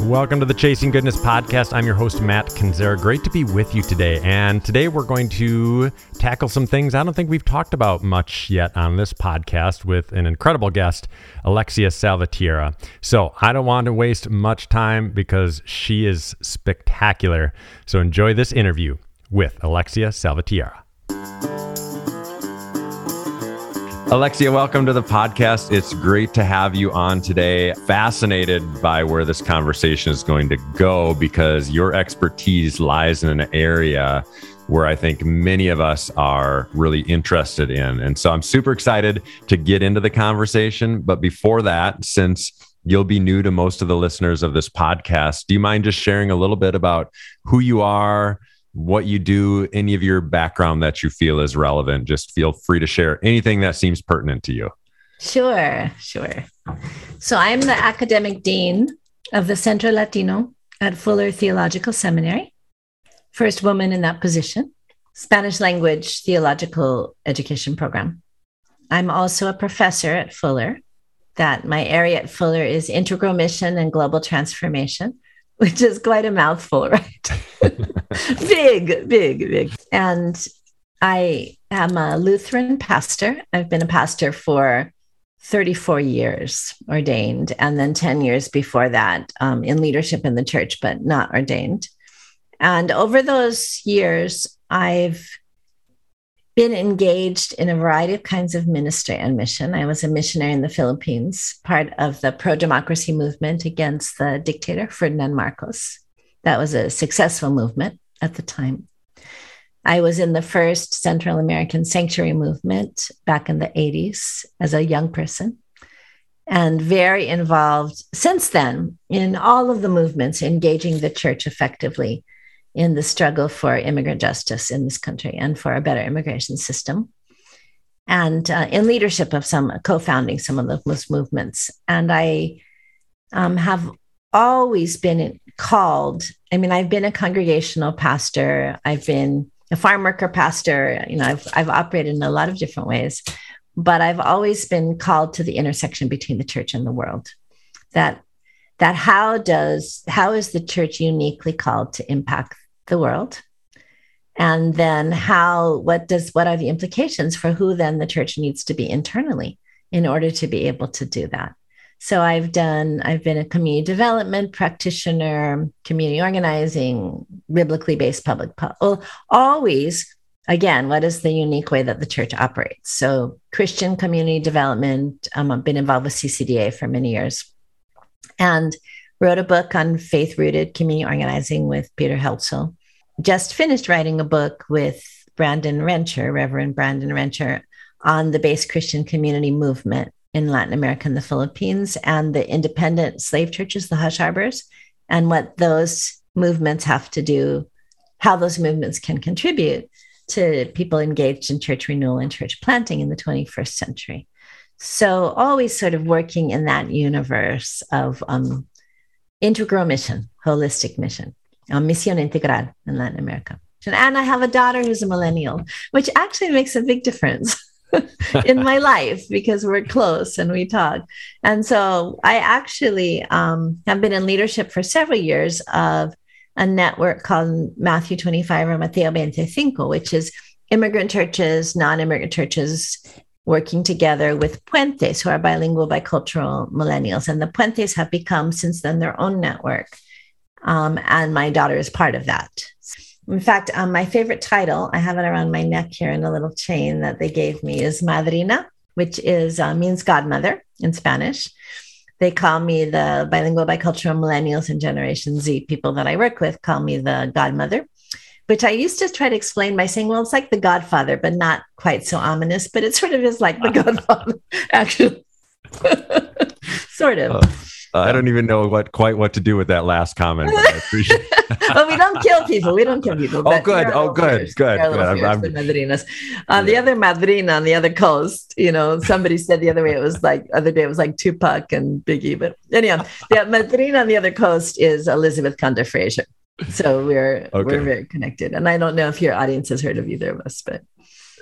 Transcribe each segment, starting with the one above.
Welcome to the Chasing Goodness podcast. I'm your host, Matt Kendziera. Great to be with you today. And today we're going to tackle some things I don't think we've talked about much yet on this podcast with an incredible guest, Alexia Salvatierra. So I don't want to waste much time because she is spectacular. So enjoy this interview with Alexia Salvatierra. Alexia, welcome to the podcast. It's great to have you on today. Fascinated by where this conversation is going to go because your expertise lies in an area where I think many of us are really interested in. And so I'm super excited to get into the conversation. But before that, since you'll be new to most of the listeners of this podcast, do you mind just sharing a little bit about who you are? What you do, any of your background that you feel is relevant. Just feel free to share anything that seems pertinent to you. Sure, sure. So I'm the academic dean of the Centro Latino at Fuller Theological Seminary, first woman in that position, Spanish language theological education program. I'm also a professor at Fuller. That my area at Fuller is integral mission and global transformation which is quite a mouthful, right? big, big, big. And I am a Lutheran pastor. I've been a pastor for 34 years ordained, and then 10 years before that um, in leadership in the church, but not ordained. And over those years, I've been engaged in a variety of kinds of ministry and mission. I was a missionary in the Philippines, part of the pro democracy movement against the dictator Ferdinand Marcos. That was a successful movement at the time. I was in the first Central American sanctuary movement back in the 80s as a young person, and very involved since then in all of the movements engaging the church effectively in the struggle for immigrant justice in this country and for a better immigration system. And uh, in leadership of some co founding some of those movements. And I um, have always been called, I mean, I've been a congregational pastor, I've been a farm worker pastor, you know, I've, I've operated in a lot of different ways, but I've always been called to the intersection between the church and the world. That that how does how is the church uniquely called to impact the world. And then how what does what are the implications for who then the church needs to be internally in order to be able to do that? So i've done i've been a community development practitioner community organizing biblically based public well, always again what is the unique way that the church operates? So christian community development um, i've been involved with CCDA for many years. And wrote a book on faith rooted community organizing with Peter Heltzel. Just finished writing a book with Brandon Wrencher, Reverend Brandon Wrencher, on the base Christian community movement in Latin America and the Philippines and the independent slave churches, the hush harbors, and what those movements have to do, how those movements can contribute to people engaged in church renewal and church planting in the 21st century. So, always sort of working in that universe of um, integral mission, holistic mission, a misión integral in Latin America. And I have a daughter who's a millennial, which actually makes a big difference in my life because we're close and we talk. And so I actually um, have been in leadership for several years of a network called Matthew 25 or Mateo 25, which is immigrant churches, non immigrant churches working together with Puentes, who are bilingual, bicultural millennials. And the Puentes have become, since then, their own network. Um, and my daughter is part of that. In fact, um, my favorite title, I have it around my neck here in a little chain that they gave me, is Madrina, which is uh, means godmother in Spanish. They call me the bilingual, bicultural millennials and Generation Z people that I work with call me the godmother which I used to try to explain by saying, well, it's like the Godfather, but not quite so ominous, but it sort of is like the ah. Godfather, actually. sort of. Uh, uh, I don't even know what quite what to do with that last comment. But I appreciate. well, we don't kill people. We don't kill people. Oh, good. Oh, good. Good. Good. I'm- I'm- the madrinas. Uh, The other madrina on the other coast, you know, somebody said the other way it was like other day it was like Tupac and Biggie, but anyhow, the madrina on the other coast is Elizabeth Conde Frazier. So we're Okay. we're very connected, and I don't know if your audience has heard of either of us, but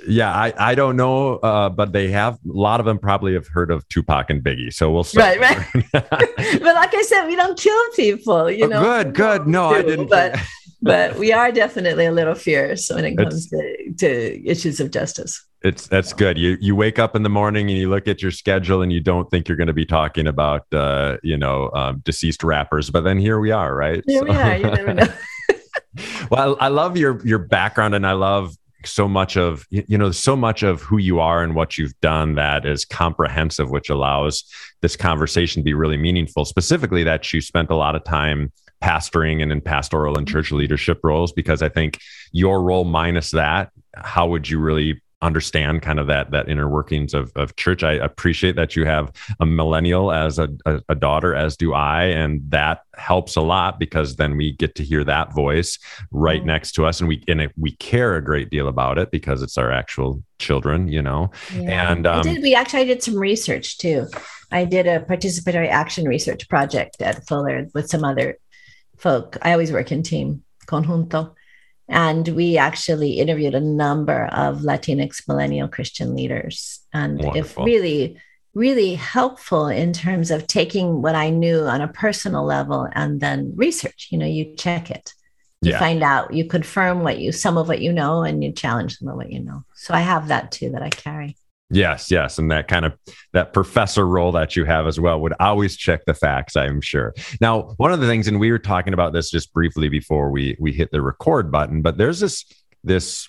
yeah, I, I don't know, uh, but they have a lot of them probably have heard of Tupac and Biggie. So we'll start. Right, right. but like I said, we don't kill people, you know. Oh, good, good. No, I didn't. But but we are definitely a little fierce when it It's- comes to, to issues of justice. It's that's good. You you wake up in the morning and you look at your schedule and you don't think you're going to be talking about uh, you know um, deceased rappers, but then here we are, right? Here we are. You never know. well, I love your your background and I love so much of you know so much of who you are and what you've done that is comprehensive, which allows this conversation to be really meaningful. Specifically, that you spent a lot of time pastoring and in pastoral and church leadership roles because I think your role minus that, how would you really understand kind of that that inner workings of, of church i appreciate that you have a millennial as a, a, a daughter as do i and that helps a lot because then we get to hear that voice right Mhm. next to us and we and it, we care a great deal about it because it's our actual children you know And, I um, did. We actually I did some research too. I did a participatory action research project at Fuller with some other folk. I always work in team conjunto, and we actually interviewed a number of Latinx millennial Christian leaders, and if Wonderful. really, really helpful in terms of taking what I knew on a personal level and then research. You know, you check it. You Yeah. find out, you confirm what you, some of what you know, and you challenge some of what you know. So I have that too that I carry. Yes, yes, and that kind of that professor role that you have as well would always check the facts. I'm sure. Now, one of the things, and we were talking about this just briefly before we we hit the record button, but there's this this.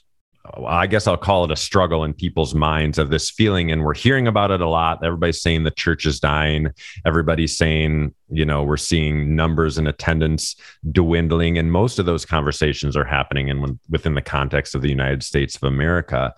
I guess I'll call it a struggle in people's minds of this feeling, and we're hearing about it a lot. Everybody's saying the church is dying. Everybody's saying, you know, we're seeing numbers and attendance dwindling, and most of those conversations are happening in within the context of the United States of America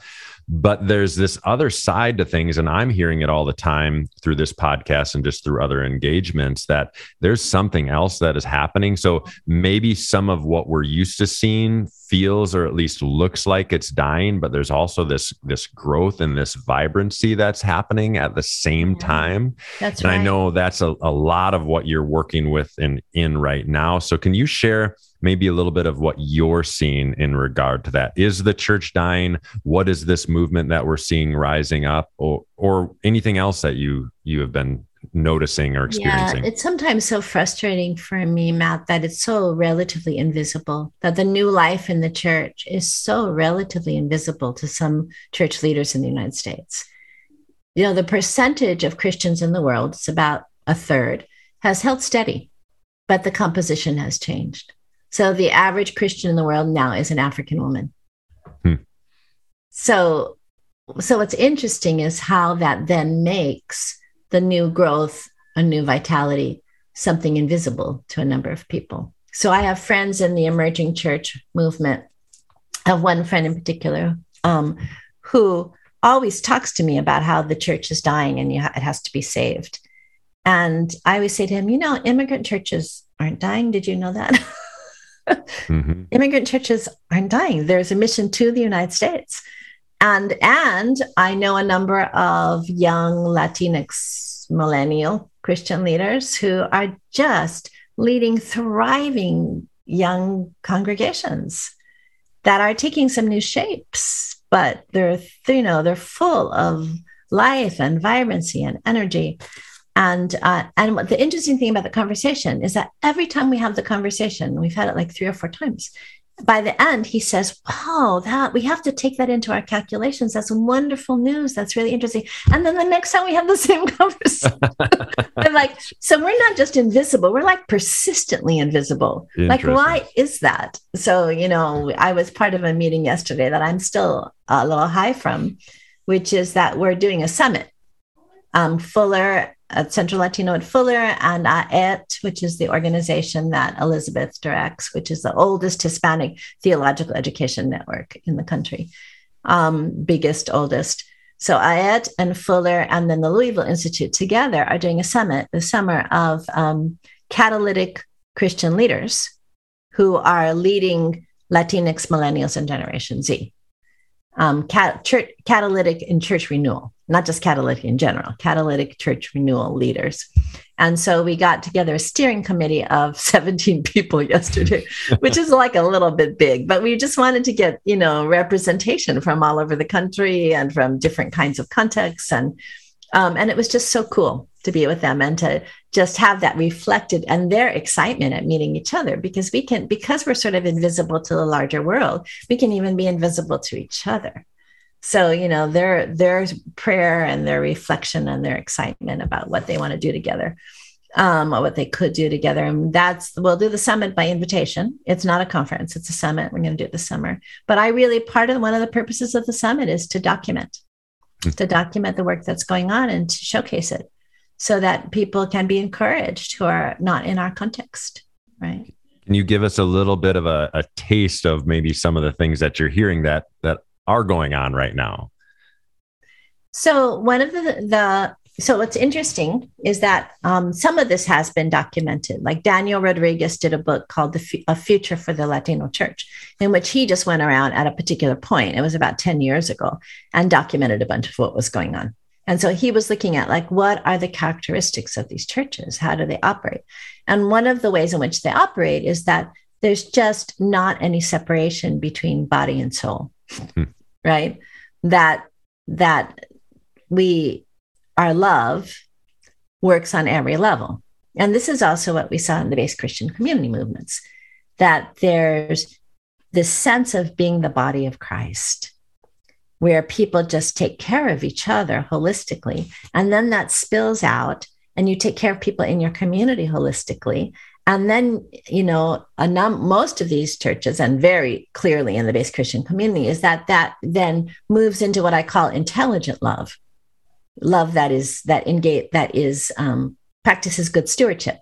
but there's this other side to things and i'm hearing it all the time through this podcast and just through other engagements that there's something else that is happening so maybe some of what we're used to seeing feels or at least looks like it's dying but there's also this this growth and this vibrancy that's happening at the same Yeah. time That's and right. I know that's a, a lot of what you're working with in in right now. So can you share maybe a little bit of what you're seeing in regard to that? Is the church dying? What is this movement that we're seeing rising up or or anything else that you you have been noticing or experiencing? Yeah, it's sometimes so frustrating for me, Matt, that it's so relatively invisible, that the new life in the church is so relatively invisible to some church leaders in the United States. You know, the percentage of Christians in the world, it's about a third, has held steady, but the composition has changed. So the average Christian in the world now is an African woman. Hmm. So, so what's interesting is how that then makes the new growth, a new vitality, something invisible to a number of people. So I have friends in the emerging church movement. I have one friend in particular um, who always talks to me about how the church is dying and you ha- it has to be saved. And I always say to him, you know, immigrant churches aren't dying. Did you know that? Mhm. immigrant churches aren't dying. There's a mission to the United States. And and I know a number of young Latinx millennial Christian leaders who are just leading thriving young congregations that are taking some new shapes, but they're you know they're full of life and vibrancy and energy. And uh, and what the interesting thing about the conversation is that every time we have the conversation, we've had it like three or four times. By the end, he says, "Wow, that we have to take that into our calculations. That's wonderful news. That's really interesting." And then the next time we have the same conversation, I'm like, "So we're not just invisible; we're like persistently invisible. Like, why is that?" So you know, I was part of a meeting yesterday that I'm still a little high from, which is that we're doing a summit. Um, Fuller at Centro Latino at Fuller and AET, which is the organization that Elizabeth directs, which is the oldest Hispanic theological education network in the country, um, biggest, oldest. So IET and Fuller and then the Louisville Institute together are doing a summit this summer of um, catalytic Christian leaders who are leading Latinx millennials and Generation Z. Um, cat, church, catalytic in church renewal, not just catalytic in general, catalytic church renewal leaders. And so we got together a steering committee of 17 people yesterday, which is like a little bit big, but we just wanted to get, you know, representation from all over the country and from different kinds of contexts. And um, and it was just so cool to be with them and to just have that reflected and their excitement at meeting each other because we can because we're sort of invisible to the larger world we can even be invisible to each other so you know their their prayer and their reflection and their excitement about what they want to do together um, or what they could do together. And that's we'll do the summit by invitation. It's not a conference. It's a summit. We're going to do it this summer. But i really part of one of the purposes of the summit is to document hmm. to document the work that's going on and to showcase it so that people can be encouraged who are not in our context right? Can you give us a little bit of a, a taste of maybe some of the things that you're hearing that that are going on right now? So one of the the so what's interesting is that um, some of this has been documented. Like Daniel Rodriguez did a book called "The A Future for the Latino Church," in which he just went around at a particular point. It was about ten years ago, and documented a bunch of what was going on. And so he was looking at like what are the characteristics of these churches? How do they operate? And one of the ways in which they operate is that there's just not any separation between body and soul hmm. right that that we our love works on every level and this is also what we saw in the base christian community movements that there's this sense of being the body of christ where people just take care of each other holistically and then that spills out and you take care of people in your community holistically and then, you know, a num- most of these churches, and very clearly in the base Christian community, is that that then moves into what I call intelligent love, love that is that engage that is um, practices good stewardship,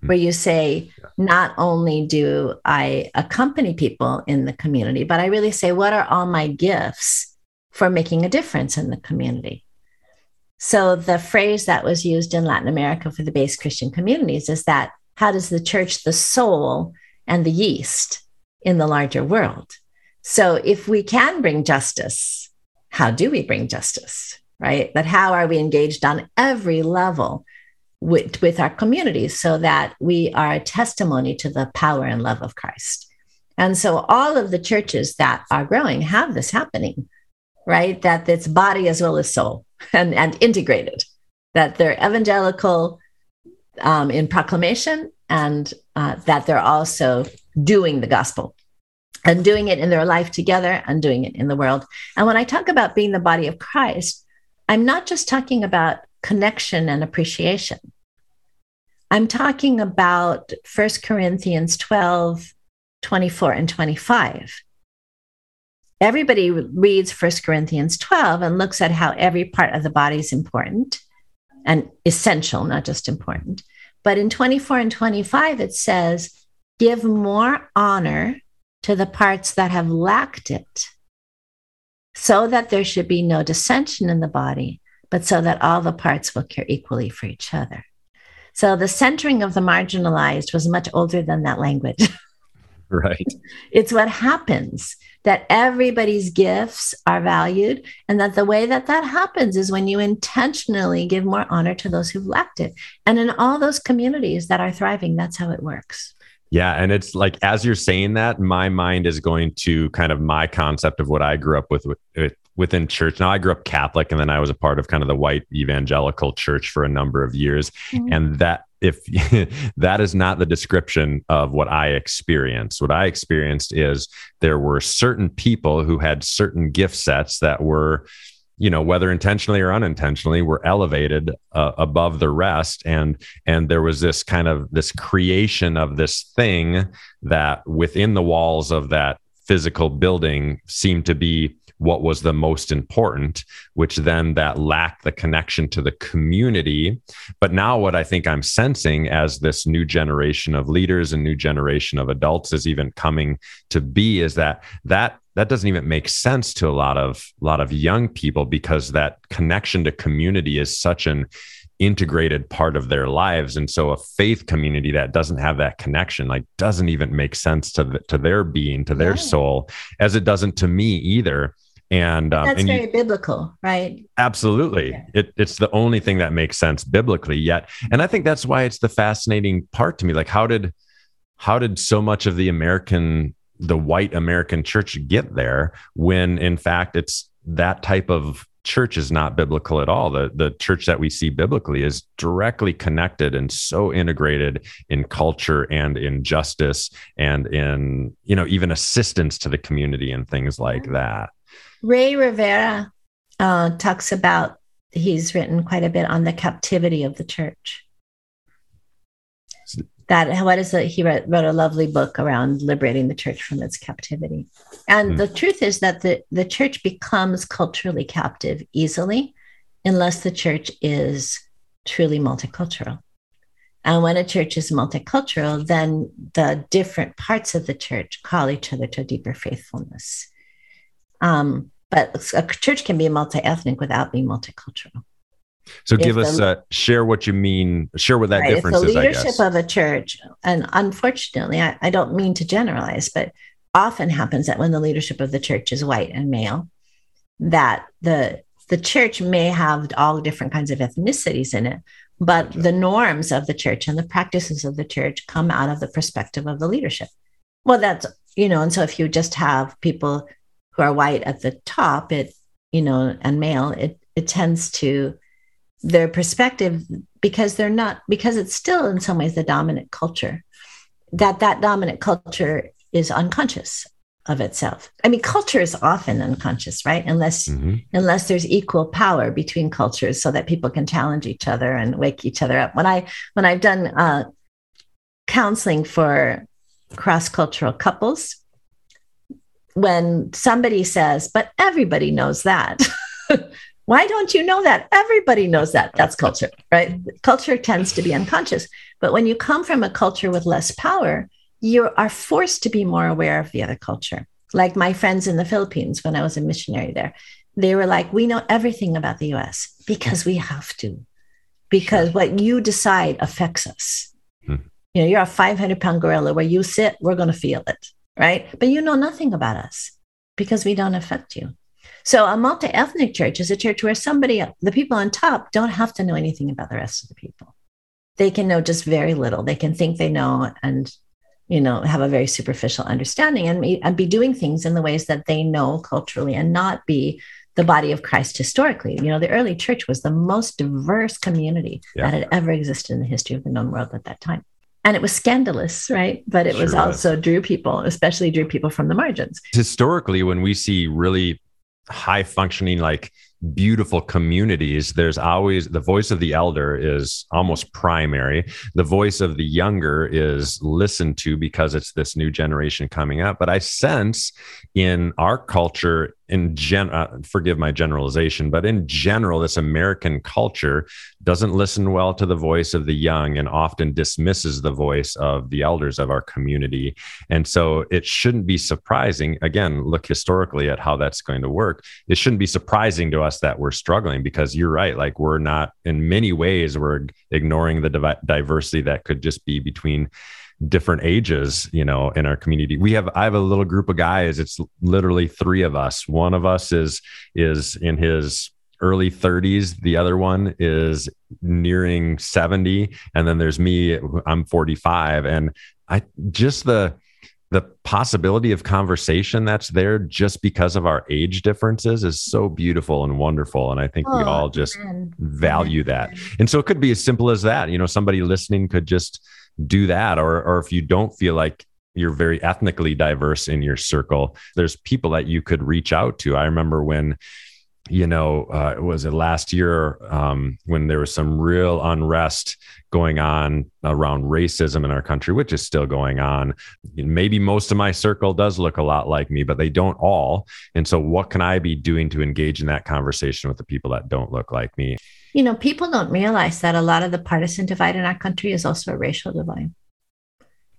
hmm. where you say, not only do I accompany people in the community, but I really say, what are all my gifts for making a difference in the community? So the phrase that was used in Latin America for the base Christian communities is that how does the church the soul and the yeast in the larger world? So if we can bring justice, how do we bring justice? Right? But how are we engaged on every level with, with our communities so that we are a testimony to the power and love of Christ? And so all of the churches that are growing have this happening, right? That it's body as well as soul and, and integrated, that they're evangelical, um, in proclamation and uh, that they're also doing the gospel and doing it in their life together and doing it in the world. And when I talk about being the body of Christ, I'm not just talking about connection and appreciation. I'm talking about 1 Corinthians 12, 24, and 25. Everybody reads 1 Corinthians 12 and looks at how every part of the body is important and essential, not just important. But in 24 and 25, it says, give more honor to the parts that have lacked it, so that there should be no dissension in the body, but so that all the parts will care equally for each other. So the centering of the marginalized was much older than that language. Right. It's what happens that everybody's gifts are valued and that the way that that happens is when you intentionally give more honor to those who've lacked it and in all those communities that are thriving that's how it works yeah and it's like as you're saying that my mind is going to kind of my concept of what i grew up with, with within church. Now I grew up Catholic and then I was a part of kind of the white evangelical church for a number of years. Mm-hmm. And that if that is not the description of what I experienced, what I experienced is there were certain people who had certain gift sets that were, you know, whether intentionally or unintentionally, were elevated uh, above the rest, and and there was this kind of this creation of this thing that within the walls of that physical building seemed to be what was the most important, which then that lacked the connection to the community. But now, what I think I'm sensing as this new generation of leaders and new generation of adults is even coming to be is that that that doesn't even make sense to a lot of a lot of young people because that connection to community is such an integrated part of their lives and so a faith community that doesn't have that connection like doesn't even make sense to the, to their being to their yeah. soul as it doesn't to me either and um, that's and very you, biblical right absolutely yeah. it, it's the only thing that makes sense biblically yet and i think that's why it's the fascinating part to me like how did how did so much of the american the white american church get there when in fact it's that type of church is not biblical at all. The the church that we see biblically is directly connected and so integrated in culture and in justice and in you know even assistance to the community and things like that. Ray Rivera uh, talks about he's written quite a bit on the captivity of the church. That what is it? He wrote, wrote a lovely book around liberating the church from its captivity. And mm. the truth is that the, the church becomes culturally captive easily unless the church is truly multicultural. And when a church is multicultural then the different parts of the church call each other to a deeper faithfulness. Um, but a church can be multi-ethnic without being multicultural so give us the, uh, share what you mean. Share what that right, difference the is. The leadership of a church, and unfortunately, I, I don't mean to generalize, but often happens that when the leadership of the church is white and male, that the the church may have all different kinds of ethnicities in it, but gotcha. the norms of the church and the practices of the church come out of the perspective of the leadership. Well, that's you know, and so if you just have people who are white at the top, it you know, and male, it it tends to their perspective because they're not because it's still in some ways the dominant culture that that dominant culture is unconscious of itself. I mean culture is often unconscious right? Unless mm-hmm. unless there's equal power between cultures so that people can challenge each other and wake each other up. When i when i've done uh, counseling for cross-cultural couples when somebody says but everybody knows that Why don't you know that? Everybody knows that. That's culture, right? Culture tends to be unconscious. But when you come from a culture with less power, you are forced to be more aware of the other culture. Like my friends in the Philippines, when I was a missionary there, they were like, We know everything about the US because we have to, because what you decide affects us. Hmm. You know, you're a 500 pound gorilla where you sit, we're going to feel it, right? But you know nothing about us because we don't affect you. So a multi-ethnic church is a church where somebody, the people on top, don't have to know anything about the rest of the people. They can know just very little. They can think they know and you know have a very superficial understanding and, and be doing things in the ways that they know culturally and not be the body of Christ historically. You know, the early church was the most diverse community yeah. that had ever existed in the history of the known world at that time. And it was scandalous, right? But it sure was also was. drew people, especially drew people from the margins. Historically, when we see really high functioning like beautiful communities there's always the voice of the elder is almost primary the voice of the younger is listened to because it's this new generation coming up but i sense in our culture in gen uh, forgive my generalization but in general this american culture doesn't listen well to the voice of the young and often dismisses the voice of the elders of our community. And so it shouldn't be surprising again look historically at how that's going to work. It shouldn't be surprising to us that we're struggling because you're right like we're not in many ways we're ignoring the diversity that could just be between different ages you know in our community. We have i have a little group of guys. It's literally three of us. One of us is is in his early 30s the other one is nearing 70 and then there's me i'm 45 and i just the the possibility of conversation that's there just because of our age differences is so beautiful and wonderful. And i think oh, we all just man. value that. And so it could be as simple as that. You know somebody listening could just do that or or if you don't feel like you're very ethnically diverse in your circle there's people that you could reach out to. I remember when you know uh, was it last year um, when there was some real unrest going on around racism in our country which is still going on. Maybe most of my circle does look a lot like me but they don't all. And so what can i be doing to engage in that conversation with the people that don't look like me you know, people don't realize that a lot of the partisan divide in our country is also a racial divide.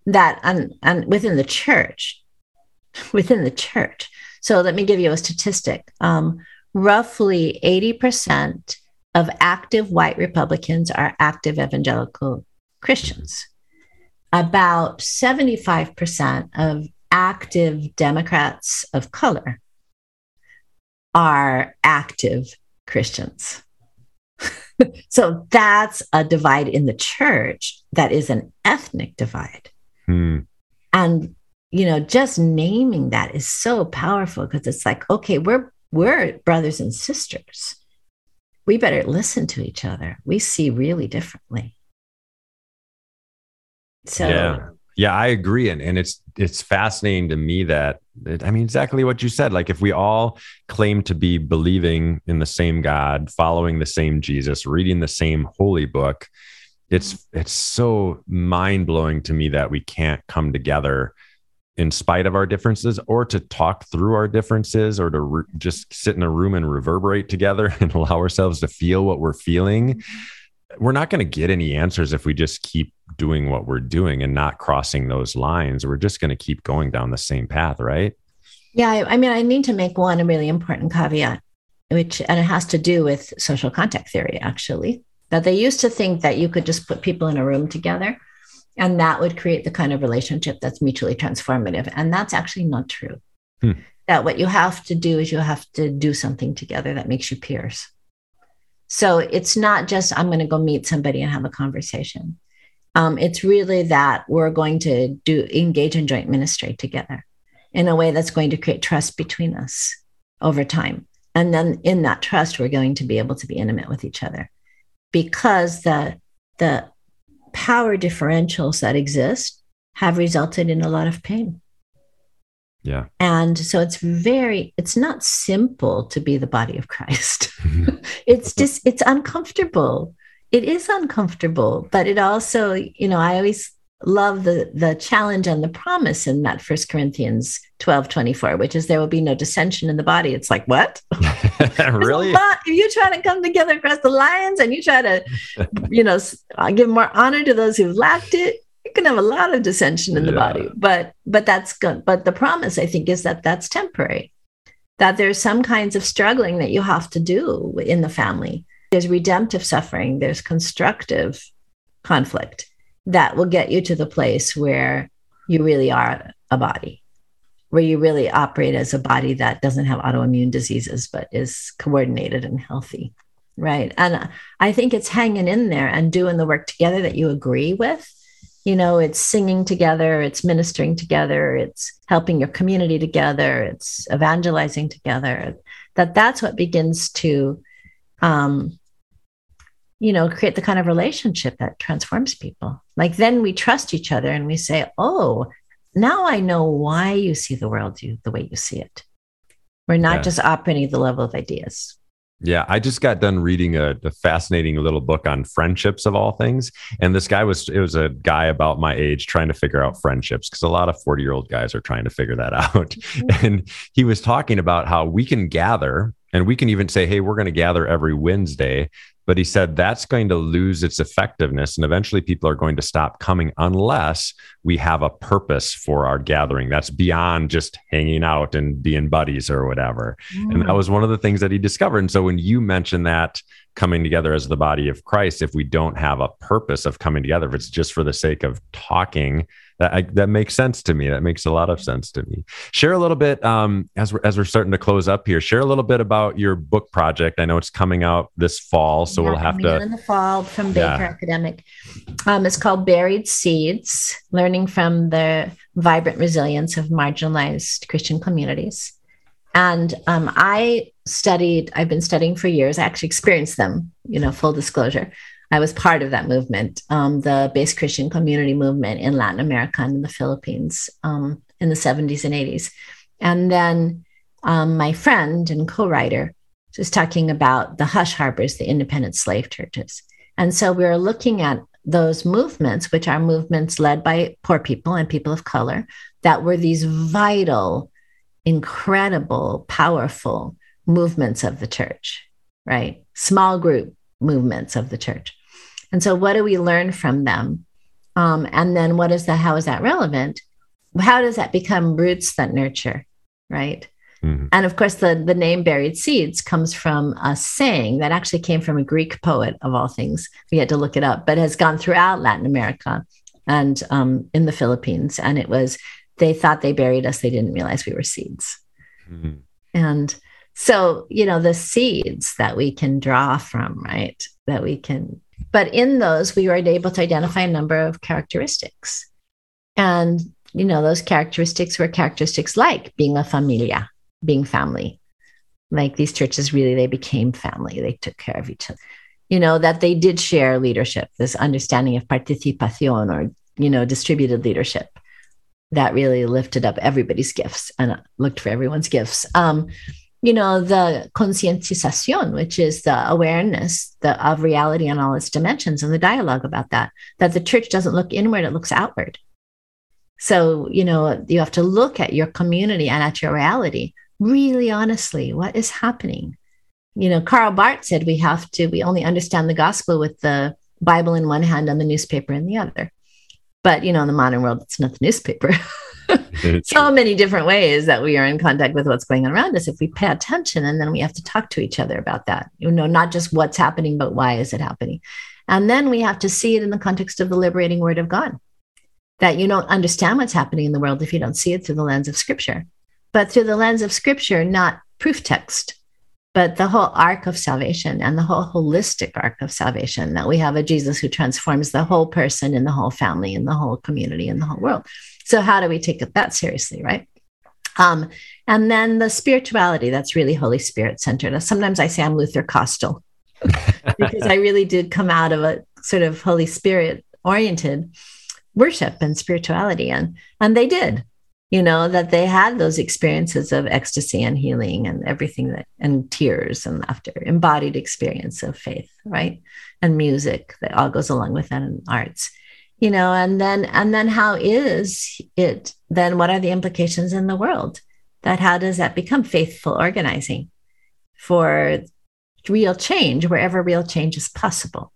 That and and within the church, within the church. So let me give you a statistic. Um, roughly 80% of active white Republicans are active evangelical Christians. About 75% of active Democrats of color are active Christians. so that's a divide in the church that is an ethnic divide. Hmm. And you know, just naming that is so powerful because it's like, okay, we're we're brothers and sisters. We better listen to each other. We see really differently. So yeah, yeah, I agree, and and it's it's fascinating to me that I mean exactly what you said. Like if we all claim to be believing in the same God, following the same Jesus, reading the same holy book, it's it's so mind blowing to me that we can't come together in spite of our differences or to talk through our differences or to re- just sit in a room and reverberate together and allow ourselves to feel what we're feeling we're not going to get any answers if we just keep doing what we're doing and not crossing those lines. We're just going to keep going down the same path, right? Yeah, I, I mean, I need to make one really important caveat, which and it has to do with social contact theory, actually. That they used to think that you could just put people in a room together and that would create the kind of relationship that's mutually transformative. And that's actually not true. Hmm. That what you have to do is you have to do something together that makes you peers. So it's not just, I'm going to go meet somebody and have a conversation. Um, it's really that we're going to do engage in joint ministry together in a way that's going to create trust between us over time. And then in that trust, we're going to be able to be intimate with each other because the, the power differentials that exist have resulted in a lot of pain. Yeah. And so it's very, it's not simple to be the body of Christ. it's just, it's uncomfortable. It is uncomfortable, but it also, you know, I always love the the challenge and the promise in that first corinthians 12 24 which is there will be no dissension in the body it's like what really if you try to come together across the lines and you try to you know give more honor to those who've lacked it can have a lot of dissension in the yeah. body, but but that's good. But the promise, I think, is that that's temporary. That there's some kinds of struggling that you have to do in the family. There's redemptive suffering. There's constructive conflict that will get you to the place where you really are a body, where you really operate as a body that doesn't have autoimmune diseases but is coordinated and healthy. Right. And I think it's hanging in there and doing the work together that you agree with you know it's singing together it's ministering together it's helping your community together it's evangelizing together that that's what begins to um you know create the kind of relationship that transforms people. Like then we trust each other and we say oh now i know why you see the world you, the way you see it. We're not yeah. just operating at the level of ideas yeah, I just got done reading a, a, fascinating little book on friendships of all things. And this guy was, it was a guy about my age trying to figure out friendships because a lot of 40 year old guys are trying to figure that out. Mm-hmm. And he was talking about how we can gather and we can even say, hey, we're going to gather every Wednesday but he said that's going to lose its effectiveness. And eventually people are going to stop coming unless we have a purpose for our gathering that's beyond just hanging out and being buddies or whatever. Mm. And that mm. was one of the things that he discovered. And so when you mentioned that coming together as the body of Christ, if we don't have a purpose of coming together, if it's just for the sake of talking, that I, that makes sense to me. That makes a lot of sense to me. Share a little bit um, as we're as we're starting to close up here. Share a little bit about your book project. I know it's coming out this fall, so yeah, we'll have to in the fall from Baker yeah. Academic. Um, it's called Buried Seeds: Learning from the Vibrant Resilience of Marginalized Christian Communities. And um, I studied. I've been studying for years. I actually experienced them. You know, full disclosure. I was part of that movement, um, the base Christian community movement in Latin America and in the Philippines um, in the 70s and 80s. And then um, my friend and co writer was talking about the hush harbors, the independent slave churches. And so we were looking at those movements, which are movements led by poor people and people of color, that were these vital, incredible, powerful movements of the church, right? Small group movements of the church. And so, what do we learn from them? Um, and then, what is that? How is that relevant? How does that become roots that nurture, right? Mm-hmm. And of course, the, the name buried seeds comes from a saying that actually came from a Greek poet, of all things. We had to look it up, but has gone throughout Latin America and um, in the Philippines. And it was, they thought they buried us, they didn't realize we were seeds. Mm-hmm. And so, you know, the seeds that we can draw from, right? That we can, but in those, we were able to identify a number of characteristics. And, you know, those characteristics were characteristics like being a familia, being family. Like these churches really, they became family. They took care of each other. You know, that they did share leadership, this understanding of participación or, you know, distributed leadership that really lifted up everybody's gifts and looked for everyone's gifts. Um, you know, the concientización, which is the awareness the, of reality and all its dimensions, and the dialogue about that, that the church doesn't look inward, it looks outward. So, you know, you have to look at your community and at your reality really honestly. What is happening? You know, Karl Barth said we have to, we only understand the gospel with the Bible in one hand and the newspaper in the other. But, you know, in the modern world, it's not the newspaper. so many different ways that we are in contact with what's going on around us if we pay attention and then we have to talk to each other about that. You know not just what's happening but why is it happening? And then we have to see it in the context of the liberating word of god. That you don't understand what's happening in the world if you don't see it through the lens of scripture. But through the lens of scripture not proof text but the whole arc of salvation and the whole holistic arc of salvation that we have a Jesus who transforms the whole person and the whole family and the whole community and the whole world. So, how do we take it that seriously, right? Um, and then the spirituality that's really Holy Spirit centered. Sometimes I say I'm Luther Costal because I really did come out of a sort of Holy Spirit oriented worship and spirituality. And, and they did, you know, that they had those experiences of ecstasy and healing and everything that, and tears and laughter, embodied experience of faith, right? And music that all goes along with that and arts you know and then and then how is it then what are the implications in the world? That how does that become faithful organizing for real change wherever real change is possible?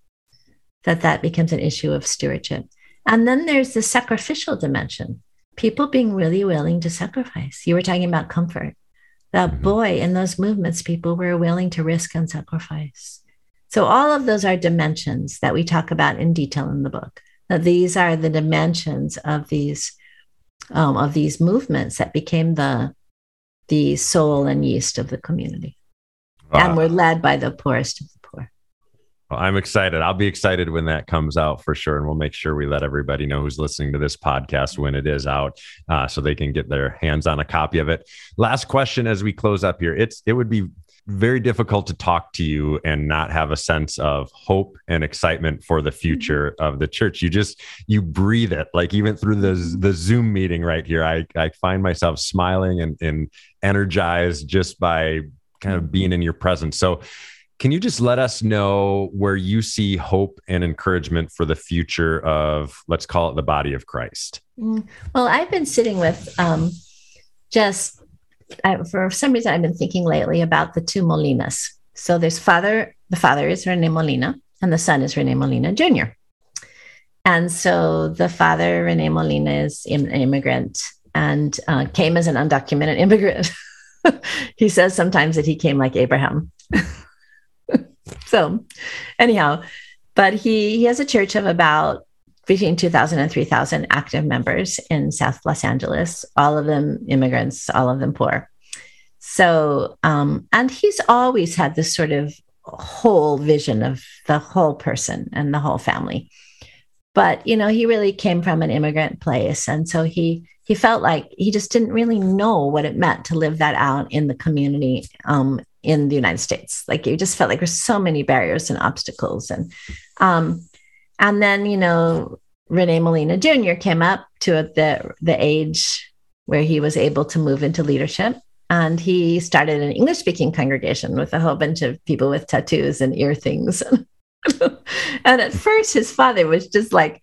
That that becomes an issue of stewardship. And then there's the sacrificial dimension people being really willing to sacrifice you were talking about comfort that mm-hmm. boy in those movements people were willing to risk and sacrifice so all of those are dimensions that we talk about in detail in the book these are the dimensions of these um, of these movements that became the the soul and yeast of the community, wow. and were led by the poorest of the poor. Well, I'm excited. I'll be excited when that comes out for sure, and we'll make sure we let everybody know who's listening to this podcast when it is out, uh, so they can get their hands on a copy of it. Last question as we close up here. It's it would be very difficult to talk to you and not have a sense of hope and excitement for the future mm-hmm. of the church. You just you breathe it. Like even through the the Zoom meeting right here, I I find myself smiling and, and energized just by kind of being in your presence. So can you just let us know where you see hope and encouragement for the future of let's call it the body of Christ? Mm. Well, I've been sitting with um, just I, for some reason, I've been thinking lately about the two Molinas. So there's father, the father is Rene Molina, and the son is Rene Molina Jr. And so the father, Rene Molina, is an immigrant and uh, came as an undocumented immigrant. he says sometimes that he came like Abraham. so, anyhow, but he he has a church of about between 2,000 and 3,000 active members in South Los Angeles, all of them immigrants, all of them poor. So, um, and he's always had this sort of whole vision of the whole person and the whole family. But, you know, he really came from an immigrant place. And so he, he felt like he just didn't really know what it meant to live that out in the community um, in the United States. Like he just felt like there's so many barriers and obstacles. And um, and then, you know, Rene Molina Jr. came up to the, the age where he was able to move into leadership. And he started an English speaking congregation with a whole bunch of people with tattoos and ear things. and at first, his father was just like,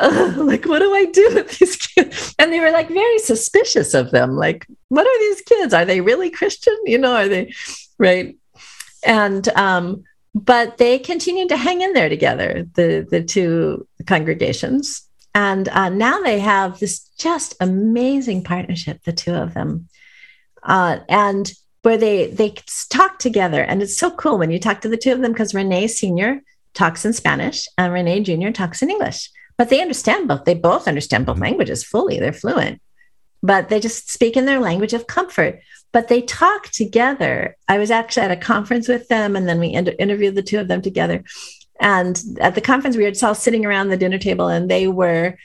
like, what do I do with these kids? They were like very suspicious of them. Like, what are these kids? Are they really Christian? You know, are they right? And um, but they continued to hang in there together, the, the two congregations. And uh, now they have this just amazing partnership, the two of them. uh, and where they they talk together. And it's so cool when you talk to the two of them because Rene Senior talks in Spanish and Rene Junior talks in English. But they understand both. They both understand both languages fully. They're fluent, but they just speak in their language of comfort. But they talk together. I was actually at a conference with them, and then we inter- interviewed the two of them together. And at the conference, we were all sitting around the dinner table, and they were,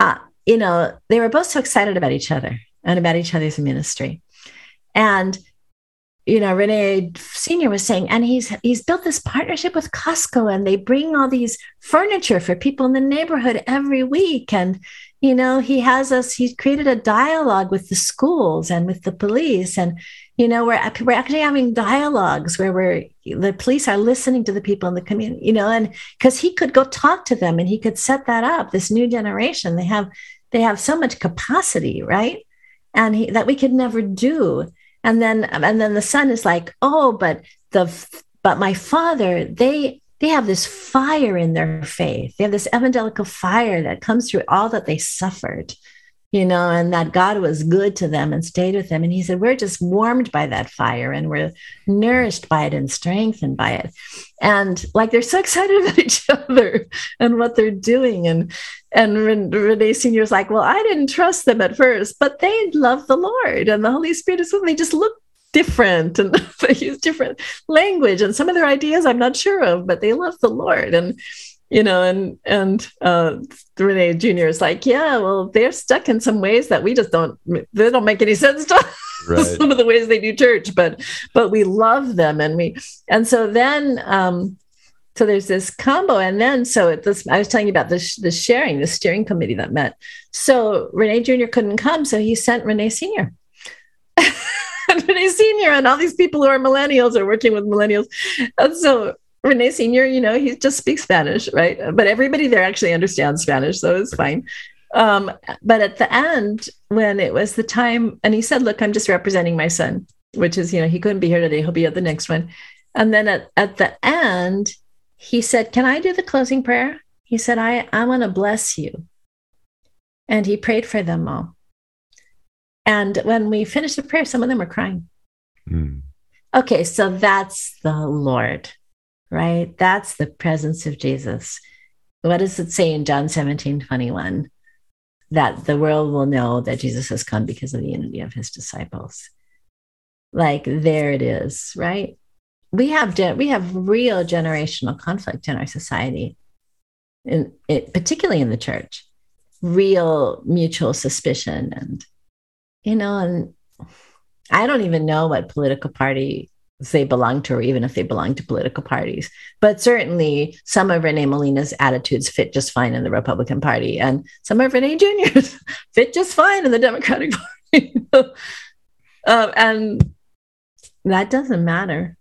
uh, you know, they were both so excited about each other and about each other's ministry. And you know, Rene Senior was saying, and he's he's built this partnership with Costco, and they bring all these furniture for people in the neighborhood every week. And you know, he has us. He's created a dialogue with the schools and with the police, and you know, we're we're actually having dialogues where we're the police are listening to the people in the community. You know, and because he could go talk to them, and he could set that up. This new generation, they have they have so much capacity, right? And he, that we could never do and then and then the son is like oh but the but my father they they have this fire in their faith. They have this evangelical fire that comes through all that they suffered you know, and that God was good to them and stayed with them. And he said, We're just warmed by that fire and we're nourished by it and strengthened by it. And like they're so excited about each other and what they're doing. And and Rene Sr. is like, Well, I didn't trust them at first, but they love the Lord and the Holy Spirit is with them. They just look different and they use different language. And some of their ideas I'm not sure of, but they love the Lord. And you know, and and uh, Rene Jr. is like, yeah, well, they're stuck in some ways that we just don't. They don't make any sense to us. Right. some of the ways they do church, but but we love them, and we and so then. um so there's this combo and then so it this i was telling you about this the sharing the steering committee that met so rene junior couldn't come so he sent rene senior and rene senior and all these people who are millennials are working with millennials and so Rene Senior, you know, he just speaks Spanish, right? But everybody there actually understands Spanish, so it's fine. Um, but at the end, when it was the time, and he said, "Look, I'm just representing my son," which is, you know, he couldn't be here today; he'll be at the next one. And then at, at the end, he said, "Can I do the closing prayer?" He said, "I I want to bless you," and he prayed for them all. And when we finished the prayer, some of them were crying. Mm. Okay, so that's the Lord right? That's the presence of Jesus. What does it say in John 17 21? That the world will know that Jesus has come because of the unity of his disciples. Like there it is, right? We have de- we have real generational conflict in our society, it, particularly in the church. Real mutual suspicion, and you know, and I don't even know what political party they belong to, or even if they belong to political parties. But certainly, some of Rene Molina's attitudes fit just fine in the Republican Party, and some of Rene Jr.'s fit just fine in the Democratic Party. um, and that doesn't matter,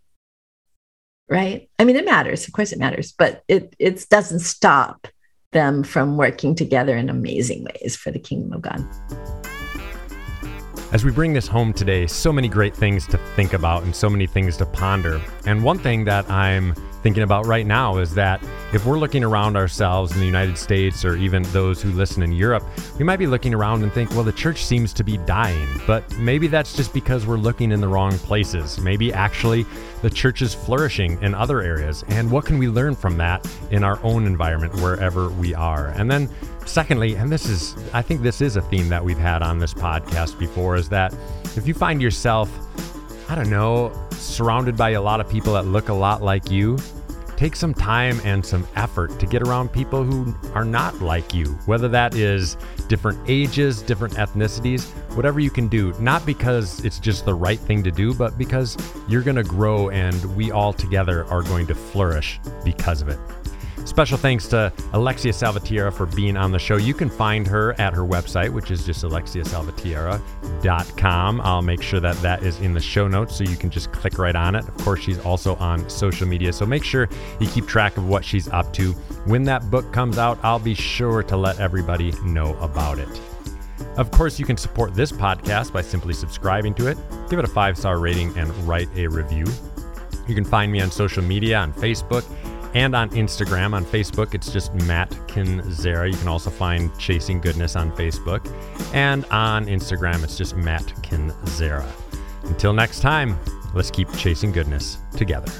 right? I mean, it matters. Of course, it matters, but it it doesn't stop them from working together in amazing ways for the kingdom of God. As we bring this home today, so many great things to think about and so many things to ponder. And one thing that I'm thinking about right now is that if we're looking around ourselves in the United States or even those who listen in Europe, we might be looking around and think, well, the church seems to be dying. But maybe that's just because we're looking in the wrong places. Maybe actually the church is flourishing in other areas. And what can we learn from that in our own environment, wherever we are? And then Secondly, and this is, I think this is a theme that we've had on this podcast before, is that if you find yourself, I don't know, surrounded by a lot of people that look a lot like you, take some time and some effort to get around people who are not like you, whether that is different ages, different ethnicities, whatever you can do, not because it's just the right thing to do, but because you're going to grow and we all together are going to flourish because of it. Special thanks to Alexia Salvatierra for being on the show. You can find her at her website, which is just alexiasalvatierra.com. I'll make sure that that is in the show notes so you can just click right on it. Of course, she's also on social media, so make sure you keep track of what she's up to. When that book comes out, I'll be sure to let everybody know about it. Of course, you can support this podcast by simply subscribing to it, give it a five star rating, and write a review. You can find me on social media on Facebook and on Instagram. On Facebook, it's just Matt Kendziera. You can also find Chasing Goodness on Facebook. And on Instagram, it's just Matt Kendziera. Until next time, let's keep chasing goodness together.